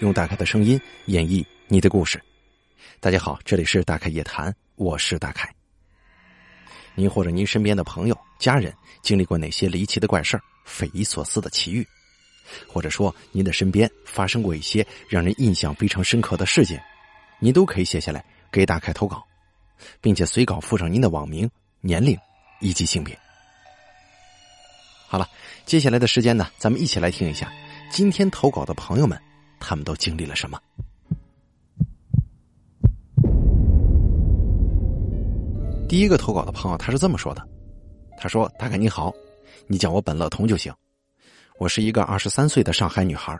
用大凯的声音演绎你的故事。大家好，这里是大凯夜谈，我是大凯。您或者您身边的朋友、家人经历过哪些离奇的怪事匪夷所思的奇遇？或者说您的身边发生过一些让人印象非常深刻的事件，您都可以写下来给大凯投稿，并且随稿附上您的网名、年龄以及性别。好了，接下来的时间呢，咱们一起来听一下今天投稿的朋友们，他们都经历了什么。第一个投稿的朋友，他是这么说的：“他说，大概你好，你叫我本乐童就行。我是一个二十三岁的上海女孩。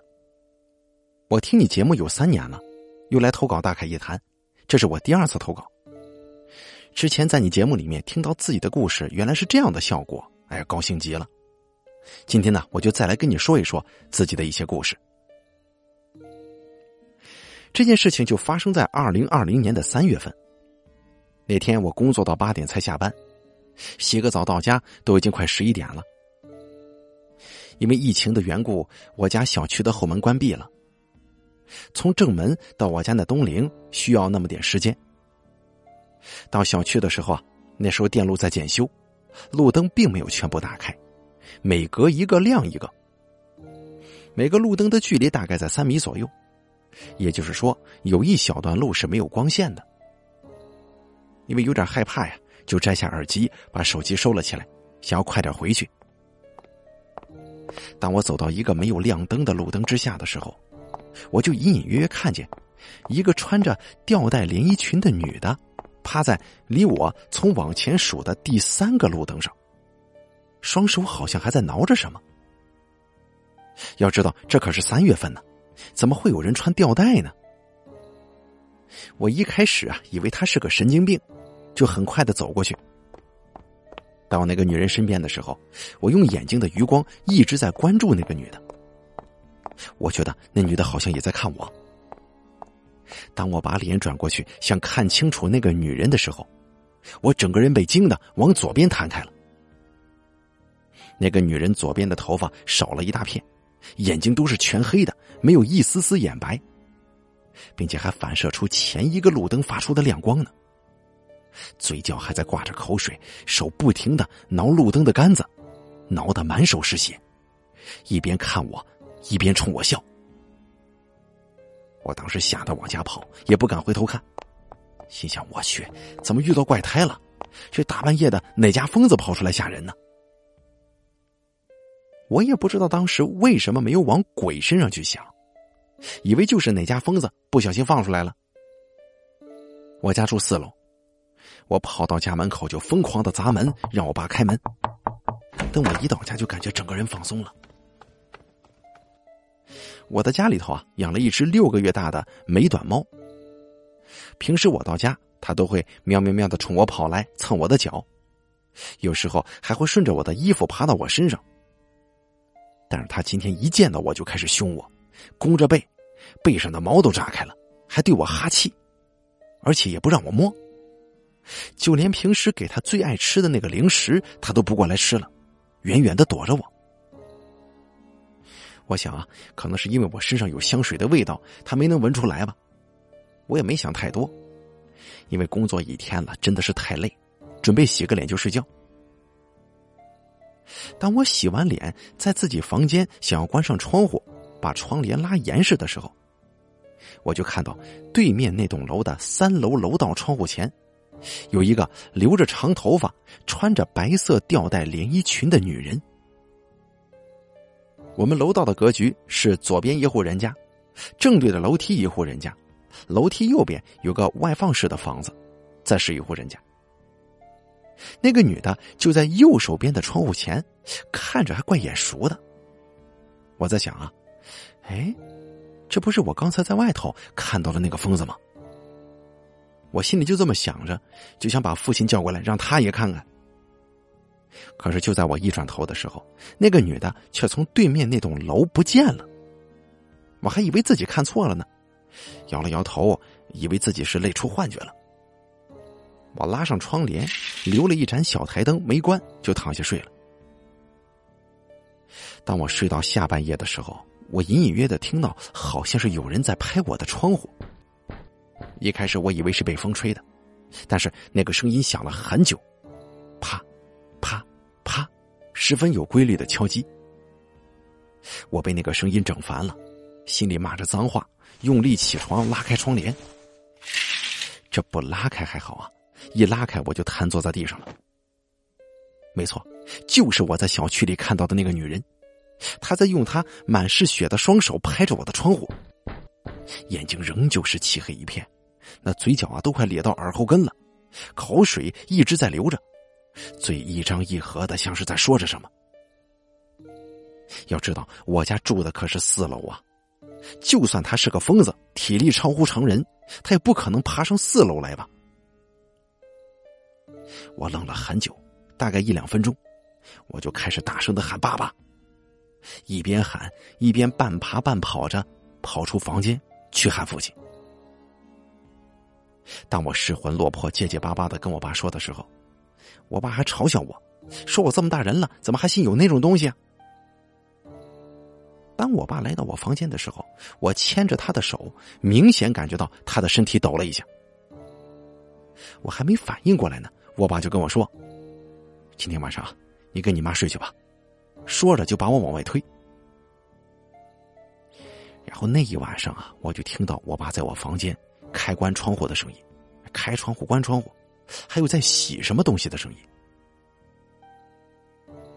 我听你节目有三年了，又来投稿大凯一谈，这是我第二次投稿。之前在你节目里面听到自己的故事，原来是这样的效果，哎，高兴极了。今天呢，我就再来跟你说一说自己的一些故事。这件事情就发生在二零二零年的三月份。那天我工作到八点才下班，洗个澡到家都已经快十一点了。因为疫情的缘故，我家小区的后门关闭了。从正门到我家那东陵需要那么点时间。到小区的时候啊，那时候电路在检修，路灯并没有全部打开。每隔一个亮一个，每个路灯的距离大概在三米左右，也就是说有一小段路是没有光线的。因为有点害怕呀，就摘下耳机，把手机收了起来，想要快点回去。当我走到一个没有亮灯的路灯之下的时候，我就隐隐约约看见一个穿着吊带连衣裙的女的，趴在离我从往前数的第三个路灯上。双手好像还在挠着什么。要知道，这可是三月份呢，怎么会有人穿吊带呢？我一开始啊，以为他是个神经病，就很快的走过去。到那个女人身边的时候，我用眼睛的余光一直在关注那个女的。我觉得那女的好像也在看我。当我把脸转过去，想看清楚那个女人的时候，我整个人被惊的往左边弹开了。那个女人左边的头发少了一大片，眼睛都是全黑的，没有一丝丝眼白，并且还反射出前一个路灯发出的亮光呢。嘴角还在挂着口水，手不停的挠路灯的杆子，挠得满手是血，一边看我，一边冲我笑。我当时吓得往家跑，也不敢回头看，心想：我去，怎么遇到怪胎了？这大半夜的，哪家疯子跑出来吓人呢？我也不知道当时为什么没有往鬼身上去想，以为就是哪家疯子不小心放出来了。我家住四楼，我跑到家门口就疯狂的砸门，让我爸开门。等我一到家，就感觉整个人放松了。我的家里头啊，养了一只六个月大的美短猫。平时我到家，它都会喵喵喵的冲我跑来蹭我的脚，有时候还会顺着我的衣服爬到我身上。但是他今天一见到我就开始凶我，弓着背，背上的毛都炸开了，还对我哈气，而且也不让我摸，就连平时给他最爱吃的那个零食，他都不过来吃了，远远的躲着我。我想啊，可能是因为我身上有香水的味道，他没能闻出来吧。我也没想太多，因为工作一天了，真的是太累，准备洗个脸就睡觉。当我洗完脸，在自己房间想要关上窗户，把窗帘拉严实的时候，我就看到对面那栋楼的三楼楼道窗户前，有一个留着长头发、穿着白色吊带连衣裙的女人。我们楼道的格局是左边一户人家，正对着楼梯一户人家，楼梯右边有个外放式的房子，再是一户人家。那个女的就在右手边的窗户前，看着还怪眼熟的。我在想啊，哎，这不是我刚才在外头看到的那个疯子吗？我心里就这么想着，就想把父亲叫过来，让他也看看。可是就在我一转头的时候，那个女的却从对面那栋楼不见了。我还以为自己看错了呢，摇了摇头，以为自己是累出幻觉了。我拉上窗帘，留了一盏小台灯，没关就躺下睡了。当我睡到下半夜的时候，我隐隐约的听到好像是有人在拍我的窗户。一开始我以为是被风吹的，但是那个声音响了很久，啪，啪，啪，十分有规律的敲击。我被那个声音整烦了，心里骂着脏话，用力起床拉开窗帘。这不拉开还好啊，一拉开我就瘫坐在地上了。没错，就是我在小区里看到的那个女人，她在用她满是血的双手拍着我的窗户，眼睛仍旧是漆黑一片。那嘴角啊都快咧到耳后根了，口水一直在流着，嘴一张一合的，像是在说着什么。要知道，我家住的可是四楼啊，就算他是个疯子，体力超乎常人，他也不可能爬上四楼来吧。我愣了很久，大概一两分钟，我就开始大声的喊爸爸，一边喊一边半爬半跑着跑出房间去喊父亲。当我失魂落魄、结结巴巴的跟我爸说的时候，我爸还嘲笑我，说我这么大人了，怎么还信有那种东西啊？当我爸来到我房间的时候，我牵着他的手，明显感觉到他的身体抖了一下。我还没反应过来呢，我爸就跟我说：“今天晚上你跟你妈睡去吧。”说着就把我往外推。然后那一晚上啊，我就听到我爸在我房间。开关窗户的声音，开窗户关窗户，还有在洗什么东西的声音。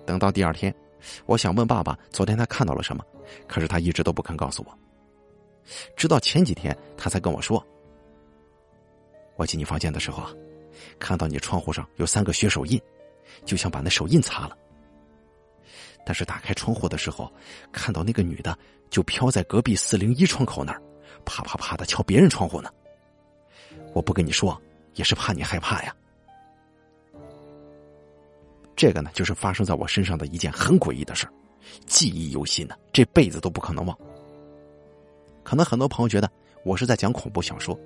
等到第二天，我想问爸爸昨天他看到了什么，可是他一直都不肯告诉我。直到前几天，他才跟我说：“我进你房间的时候啊，看到你窗户上有三个血手印，就想把那手印擦了。但是打开窗户的时候，看到那个女的就飘在隔壁四零一窗口那儿，啪啪啪的敲别人窗户呢。”我不跟你说，也是怕你害怕呀。这个呢，就是发生在我身上的一件很诡异的事，记忆犹新呢，这辈子都不可能忘。可能很多朋友觉得我是在讲恐怖小说，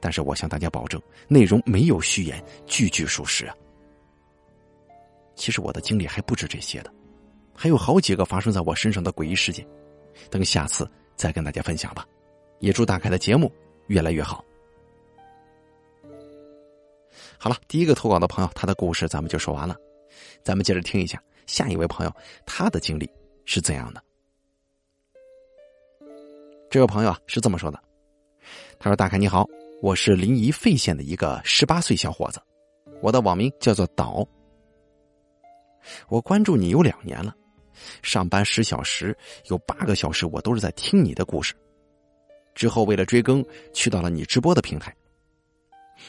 但是我向大家保证，内容没有虚言，句句属实啊。其实我的经历还不止这些的，还有好几个发生在我身上的诡异事件，等下次再跟大家分享吧。也祝大凯的节目越来越好。好了，第一个投稿的朋友，他的故事咱们就说完了。咱们接着听一下下一位朋友他的经历是怎样的。这位朋友啊是这么说的：“他说，大凯你好，我是临沂费县的一个十八岁小伙子，我的网名叫做岛。我关注你有两年了，上班十小时有八个小时我都是在听你的故事。之后为了追更，去到了你直播的平台。”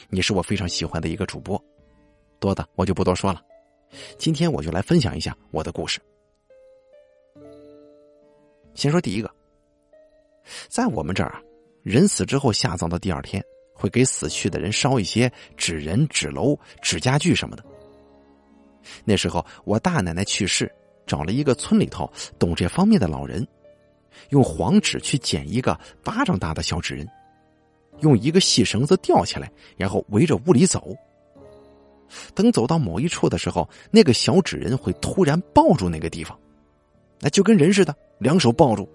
你是我非常喜欢的一个主播，多的我就不多说了。今天我就来分享一下我的故事。先说第一个，在我们这儿啊，人死之后下葬的第二天，给死去的人烧一些纸人、纸楼、纸家具什么的。那时候我大奶奶去世，找了一个村里头懂这方面的老人，用黄纸去剪一个巴掌大的小纸人。用一个细绳子吊起来，然后围着屋里走。等走到某一处的时候，那个小纸人会突然抱住那个地方，那就跟人似的，两手抱住。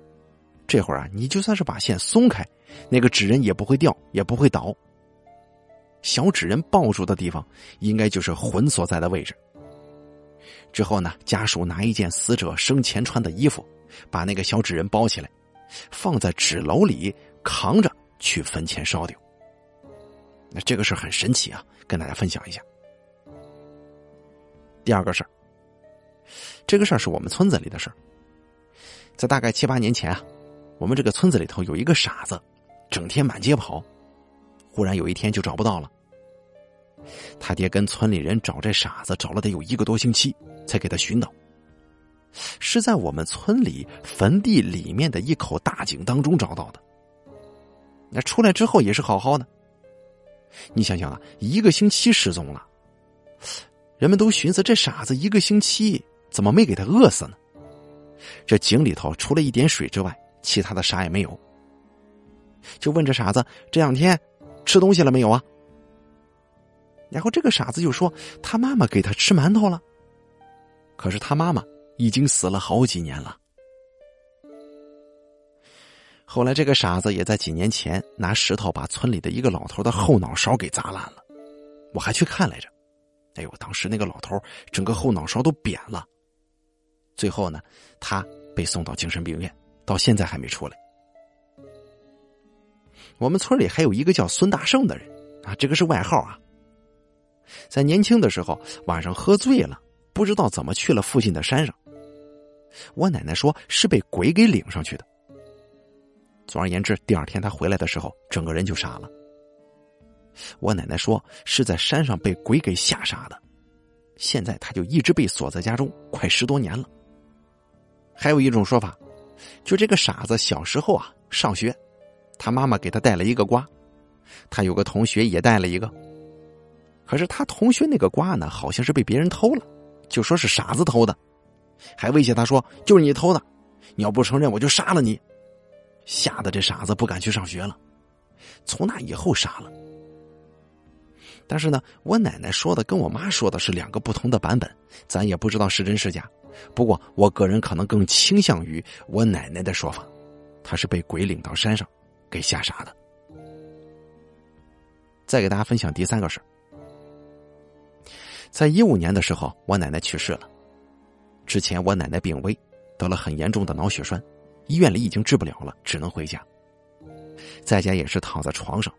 这会儿啊，你就算是把线松开，那个纸人也不会掉，也不会倒。小纸人抱住的地方，应该就是魂所在的位置。之后呢，家属拿一件死者生前穿的衣服，把那个小纸人包起来，放在纸篓里扛着。去坟前烧掉，那这个事很神奇啊，跟大家分享一下。第二个事儿，这个事儿是我们村子里的事儿，在大概七八年前啊，我们这个村子里头有一个傻子，整天满街跑，忽然有一天就找不到了。他爹跟村里人找这傻子，找了得有一个多星期，才给他寻到，是在我们村里坟地里面的一口大井当中找到的。那出来之后也是好好的，你想想啊，一个星期失踪了，人们都寻思这傻子一个星期怎么没给他饿死呢？这井里头除了一点水之外，其他的啥也没有。就问这傻子这两天吃东西了没有啊？然后这个傻子就说他妈妈给他吃馒头了，可是他妈妈已经死了好几年了。后来这个傻子也在几年前拿石头把村里的一个老头的后脑勺给砸烂了，我还去看来着。哎呦，当时那个老头整个后脑勺都扁了。最后呢，他被送到精神病院，到现在还没出来。我们村里还有一个叫孙大圣的人啊，这个是外号啊。在年轻的时候，晚上喝醉了，不知道怎么去了附近的山上。我奶奶说是被鬼给领上去的。总而言之，第二天他回来的时候，整个人就傻了。我奶奶说是在山上被鬼给吓傻的，现在他就一直被锁在家中，快十多年了。还有一种说法，就这个傻子小时候啊，上学，他妈妈给他带了一个瓜，他有个同学也带了一个，可是他同学那个瓜呢，好像是被别人偷了，就说是傻子偷的，还威胁他说就是你偷的，你要不承认我就杀了你，吓得这傻子不敢去上学了，从那以后傻了。但是呢，我奶奶说的跟我妈说的是两个不同的版本，咱也不知道是真是假。不过我个人可能更倾向于我奶奶的说法，她是被鬼领到山上，给吓傻的。再给大家分享第三个事在一五年的时候，我奶奶去世了。之前我奶奶病危，得了很严重的脑血栓，医院里已经治不了了，只能回家。在家也是躺在床上，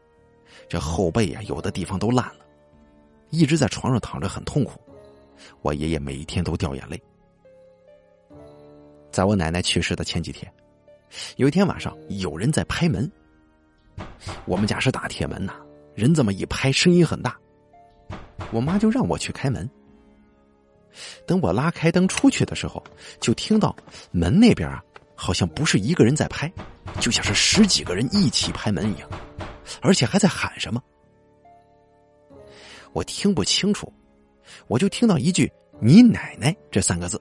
这后背啊，有的地方都烂了。一直在床上躺着很痛苦，我爷爷每一天都掉眼泪。在我奶奶去世的前几天，有一天晚上有人在拍门。我们家是大铁门呐，人这么一拍，声音很大。我妈就让我去开门。等我拉开灯出去的时候，就听到门那边啊，好像不是一个人在拍，就像是十几个人一起拍门一样，而且还在喊什么。我听不清楚，我就听到一句“你奶奶”这三个字。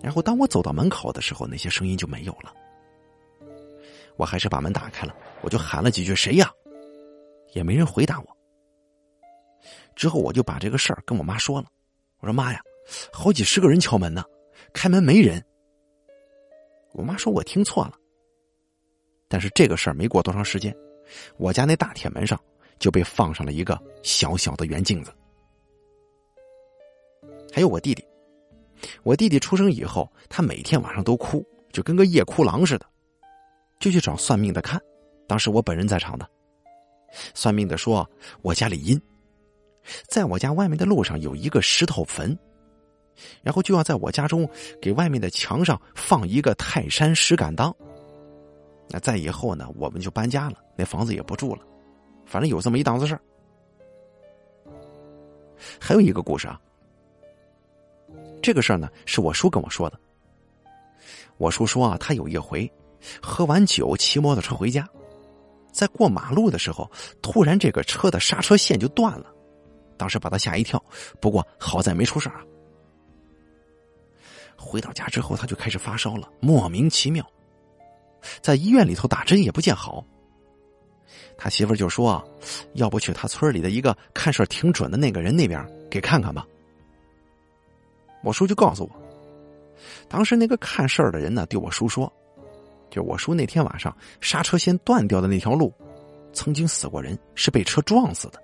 然后当我走到门口的时候，那些声音就没有了。我还是把门打开了，我就喊了几句“谁呀”，也没人回答我。之后我就把这个事儿跟我妈说了，我说：“妈呀，好几十个人敲门呢，开门没人。”我妈说我听错了。但是这个事儿没过多长时间，我家那大铁门上。就被放上了一个小小的圆镜子。还有我弟弟，我弟弟出生以后，他每天晚上都哭，就跟个夜哭狼似的，就去找算命的看。当时我本人在场的，算命的说我家里阴，在我家外面的路上有一个石头坟，然后就要在我家中给外面的墙上放一个泰山石敢当。那在以后呢，我们就搬家了，那房子也不住了。反正有这么一档子事儿，还有一个故事啊。这个事儿呢，是我叔跟我说的。我叔说啊，他有一回喝完酒骑摩托车回家，在过马路的时候，突然这个车的刹车线就断了，当时把他吓一跳。不过好在没出事儿啊。回到家之后，他就开始发烧了，莫名其妙，在医院里头打针也不见好。他媳妇就说：“要不去他村里的一个看事挺准的那个人那边给看看吧。”我叔就告诉我，当时那个看事儿的人呢，对我叔说：“就我叔那天晚上刹车线断掉的那条路，曾经死过人，是被车撞死的。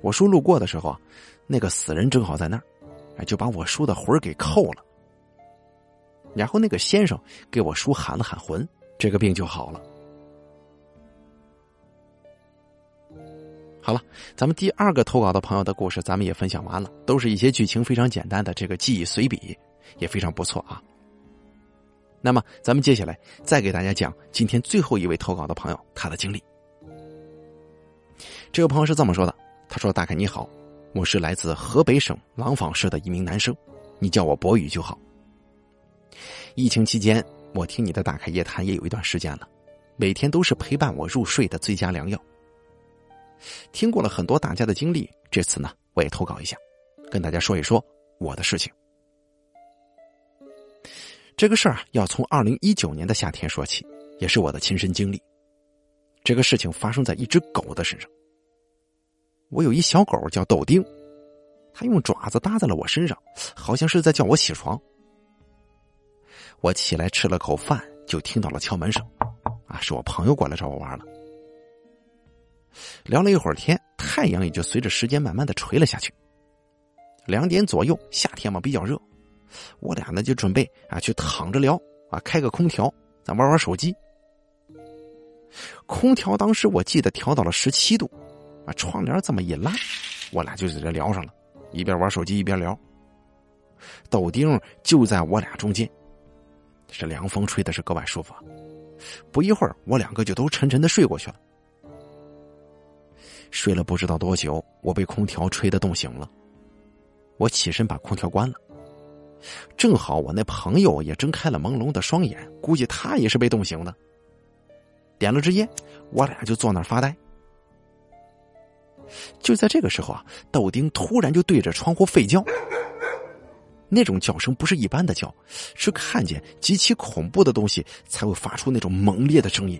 我叔路过的时候，那个死人正好在那儿，哎，就把我叔的魂给扣了。然后那个先生给我叔喊了喊魂，这个病就好了。”好了，咱们第二个投稿的朋友的故事，咱们也分享完了，都是一些剧情非常简单的这个记忆随笔，也非常不错啊。那么，咱们接下来再给大家讲今天最后一位投稿的朋友他的经历。这个朋友是这么说的：“他说，大概你好，我是来自河北省廊坊市的一名男生，你叫我博宇就好。疫情期间，我听你的打开夜谈也有一段时间了，每天都是陪伴我入睡的最佳良药。”听过了很多大家的经历，这次呢，我也投稿一下，跟大家说一说我的事情。这个事儿啊，要从二零一九年的夏天说起，也是我的亲身经历。这个事情发生在一只狗的身上。我有一小狗叫豆丁，它用爪子搭在了我身上，好像是在叫我起床。我起来吃了口饭，就听到了敲门声，啊，是我朋友过来找我玩了。聊了一会儿天，太阳也就随着时间慢慢的垂了下去。两点左右，夏天嘛比较热，我俩呢就准备啊去躺着聊啊，开个空调，咱玩玩手机。空调当时我记得调到了十七度，啊，窗帘这么一拉，我俩就在这聊上了，一边玩手机一边聊。豆丁就在我俩中间，这凉风吹的是格外舒服。不一会儿，我两个就都沉沉的睡过去了。睡了不知道多久，我被空调吹得冻醒了。我起身把空调关了，正好我那朋友也睁开了朦胧的双眼，估计他也是被冻醒的。点了支烟，我俩就坐那儿发呆。就在这个时候啊，豆丁突然就对着窗户吠叫。那种叫声不是一般的叫，是看见极其恐怖的东西才会发出那种猛烈的声音。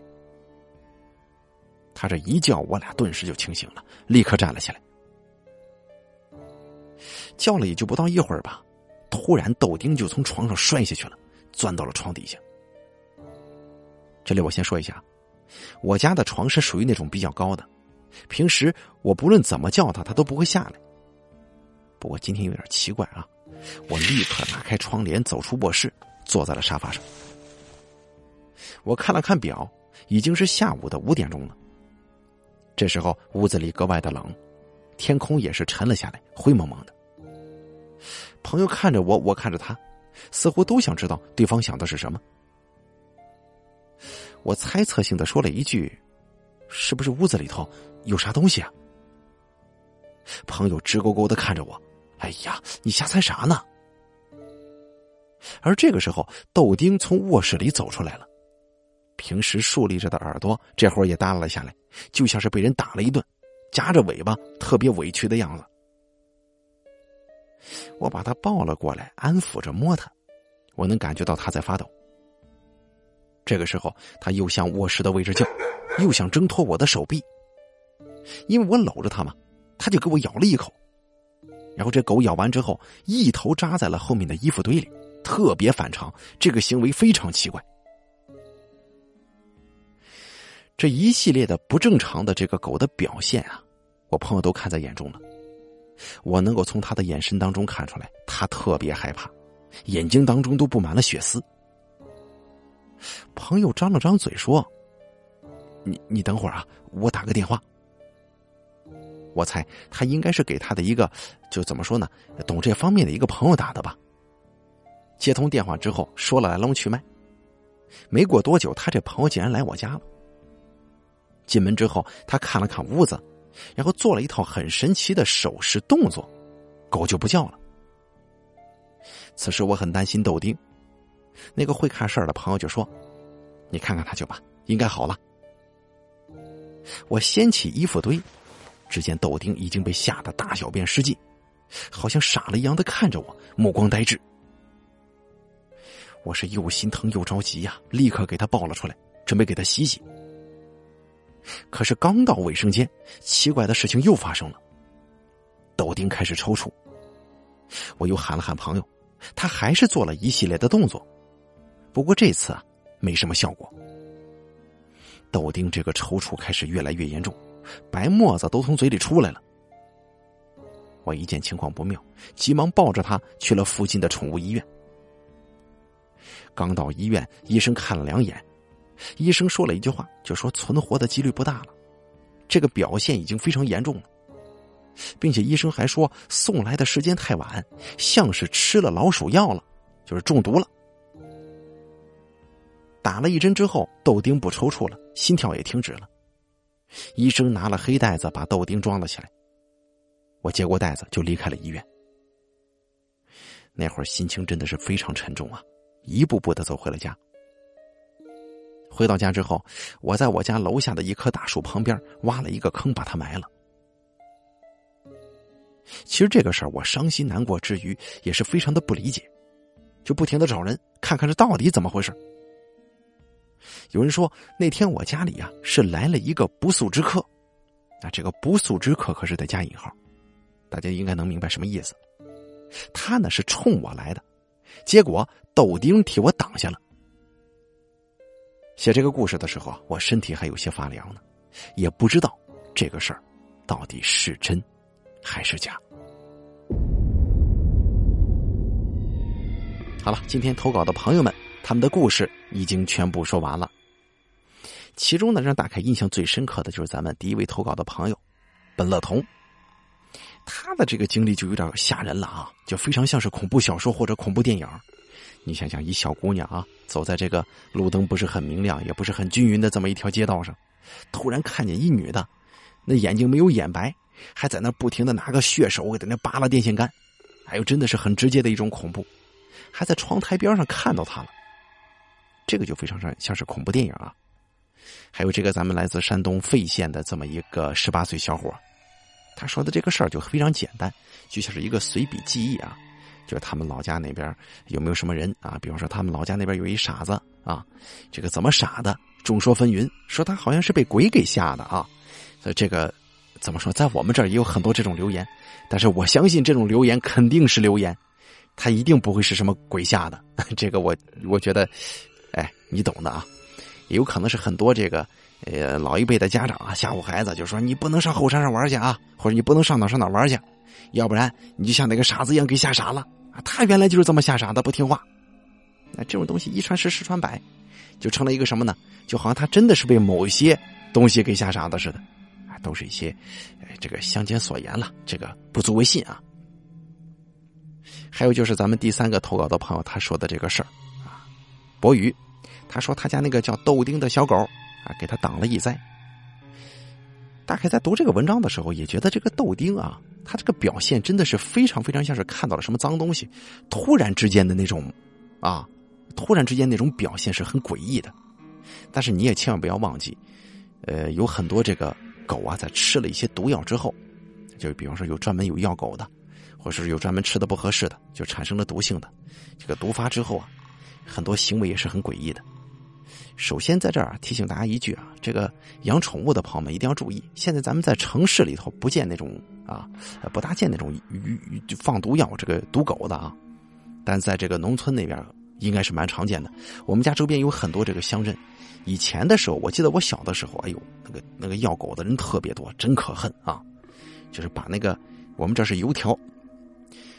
他这一叫，我俩顿时就清醒了，立刻站了起来。叫了也就不到一会儿吧，突然豆丁就从床上摔下去了，钻到了床底下。这里我先说一下，我家的床是属于那种比较高的，平时我不论怎么叫他，他都不会下来。不过今天有点奇怪啊。我立刻拉开窗帘，走出卧室，坐在了沙发上。我看了看表，已经是下午的五点钟了。这时候屋子里格外的冷，天空也是沉了下来，灰蒙蒙的。朋友看着我，我看着他，似乎都想知道对方想的是什么。我猜测性的说了一句：“是不是屋子里头有啥东西啊？”朋友直勾勾的看着我。哎呀，你瞎猜啥呢？而这个时候，豆丁从卧室里走出来了，平时竖立着的耳朵这会儿也耷拉了下来，就像是被人打了一顿，夹着尾巴，特别委屈的样子。我把他抱了过来，安抚着摸他，我能感觉到他在发抖。这个时候，他又向卧室的位置叫，又想挣脱我的手臂，因为我搂着他嘛，他就给我咬了一口。然后这狗咬完之后，一头扎在了后面的衣服堆里，特别反常，这个行为非常奇怪。这一系列的不正常的这个狗的表现啊，我朋友都看在眼中了。我能够从他的眼神当中看出来，他特别害怕，眼睛当中都布满了血丝。朋友张了张嘴说：“你你等会儿啊，我打个电话。”我猜他应该是给他的一个，就怎么说呢，懂这方面的一个朋友打的吧。接通电话之后，说了来龙去脉。没过多久，他这朋友竟然来我家了。进门之后，他看了看屋子，然后做了一套很神奇的手势动作，狗就不叫了。此时我很担心豆丁，那个会看事儿的朋友就说：“你看看他去吧，应该好了。”我掀起衣服堆。只见豆丁已经被吓得大小便失禁，好像傻了一样的看着我，目光呆滞。我是又心疼又着急呀，立刻给他抱了出来，准备给他洗洗。可是刚到卫生间，奇怪的事情又发生了，豆丁开始抽搐。我又喊了喊朋友，他还是做了一系列的动作，不过这次啊没什么效果。豆丁这个抽搐开始越来越严重。白沫子都从嘴里出来了，我一见情况不妙，急忙抱着他去了附近的宠物医院。刚到医院，医生看了两眼，医生说了一句话，就说存活的几率不大了，这个表现已经非常严重了，并且医生还说送来的时间太晚，像是吃了老鼠药了，就是中毒了。打了一针之后，豆丁不抽搐了，心跳也停止了。医生拿了黑袋子把豆丁装了起来，我接过袋子就离开了医院。那会儿心情真的是非常沉重啊，一步步的走回了家。回到家之后，我在我家楼下的一棵大树旁边挖了一个坑，把它埋了。其实这个事儿我伤心难过之余，也是非常的不理解，就不停的找人看看这到底怎么回事。有人说那天我家里呀是来了一个不速之客，啊，这个不速之客可是得加引号，大家应该能明白什么意思。他呢是冲我来的，结果豆丁替我挡下了。写这个故事的时候啊，我身体还有些发凉呢，也不知道这个事儿到底是真还是假。好了，今天投稿的朋友们，他们的故事已经全部说完了。其中呢，让大凯印象最深刻的就是咱们第一位投稿的朋友，本乐童。他的这个经历就有点吓人了啊，就非常像是恐怖小说或者恐怖电影。你想想，一小姑娘啊，走在这个路灯不是很明亮，也不是很均匀的这么一条街道上，突然看见一女的，那眼睛没有眼白，还在那不停的拿个血手给在那扒拉电线杆，还有真的是很直接的一种恐怖，还在窗台边上看到她了，这个就非常像像是恐怖电影啊。还有这个咱们来自山东费县的这么一个十八岁小伙，他说的这个事儿就非常简单，就像是一个随笔记忆啊。就是他们老家那边有没有什么人啊？比方说他们老家那边有一傻子啊，这个怎么傻的？众说纷纭，说他好像是被鬼给吓的啊。所以这个怎么说，在我们这儿也有很多这种留言，但是我相信这种留言肯定是留言，他一定不会是什么鬼吓的。这个我我觉得，你懂的啊。也有可能是很多这个呃老一辈的家长啊吓唬孩子，就说你不能上后山上玩去啊，或者你不能上哪上哪玩去，要不然你就像那个傻子一样给吓傻了啊。他原来就是这么吓傻的，不听话。那这种东西一传十，十传百，就成了一个什么呢？就好像他真的是被某一些东西给吓傻的似的。都是一些，这个乡间所言了，这个不足为信啊。还有就是咱们第三个投稿的朋友他说的这个事儿啊，博宇，他说他家那个叫豆丁的小狗啊，给他挡了一灾。大概在读这个文章的时候，也觉得这个豆丁啊。他这个表现真的是非常非常像是看到了什么脏东西，突然之间的那种，啊，突然之间那种表现是很诡异的。但是你也千万不要忘记，呃，有很多这个狗啊，在吃了一些毒药之后，就比方说有专门有药狗的，或者是有专门吃的不合适的，就产生了毒性的，这个毒发之后啊，很多行为也是很诡异的。首先，在这儿提醒大家一句啊，这个养宠物的朋友们一定要注意。现在咱们在城市里头不见那种啊，不大见那种鱼放毒药这个毒狗的啊，但在这个农村那边应该是蛮常见的。我们家周边有很多这个乡镇，以前的时候，我记得我小的时候，哎呦，那个那个药狗的人特别多，真可恨啊！就是把那个我们这是油条，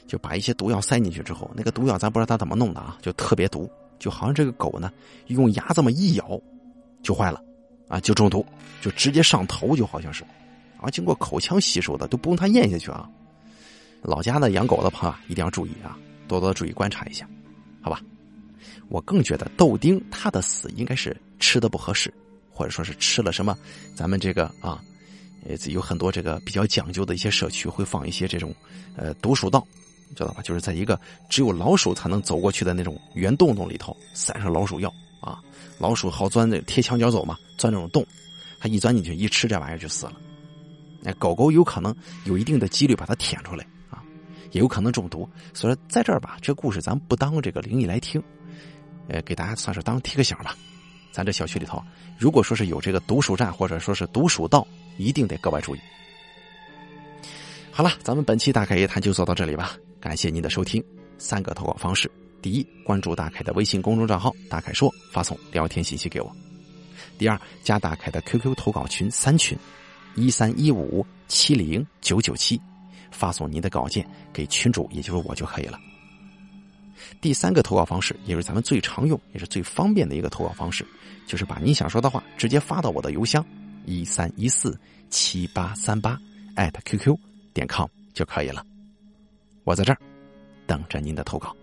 就把一些毒药塞进去之后，那个毒药咱不知道他怎么弄的啊，就特别毒。就好像这个狗呢，用牙这么一咬，就坏了，啊，就中毒，就直接上头，就好像是，啊，经过口腔吸收的，都不用它咽下去啊。老家的养狗的朋友一定要注意啊，多多注意观察一下，好吧？我更觉得豆丁他的死应该是吃的不合适，或者说是吃了什么，咱们这个啊，呃，有很多这个比较讲究的一些社区会放一些这种，呃，毒鼠道。知道吧？就是在一个只有老鼠才能走过去的那种圆洞洞里头塞上老鼠药啊，老鼠好钻那贴墙角走嘛，钻那种洞，它一钻进去一吃这玩意儿就死了。那狗狗有可能有一定的几率把它舔出来啊，也有可能中毒。所以在这儿吧，这故事咱不当这个灵异来听，呃，给大家算是当提个醒吧。咱这小区里头，如果说是有这个毒鼠站或者说是毒鼠道，一定得格外注意。好了，咱们本期大凯夜谈就做到这里吧。感谢您的收听。三个投稿方式：第一，关注大凯的微信公众账号“大凯说”，发送聊天信息给我；第二，加大凯的 QQ 投稿群三群：一三一五七零九九七，发送您的稿件给群主，也就是我就可以了。第三个投稿方式，也是咱们最常用也是最方便的一个投稿方式，就是把您想说的话直接发到我的邮箱：一三一四七八三八艾特 QQ 点 com 就可以了。我在这儿等着您的投稿。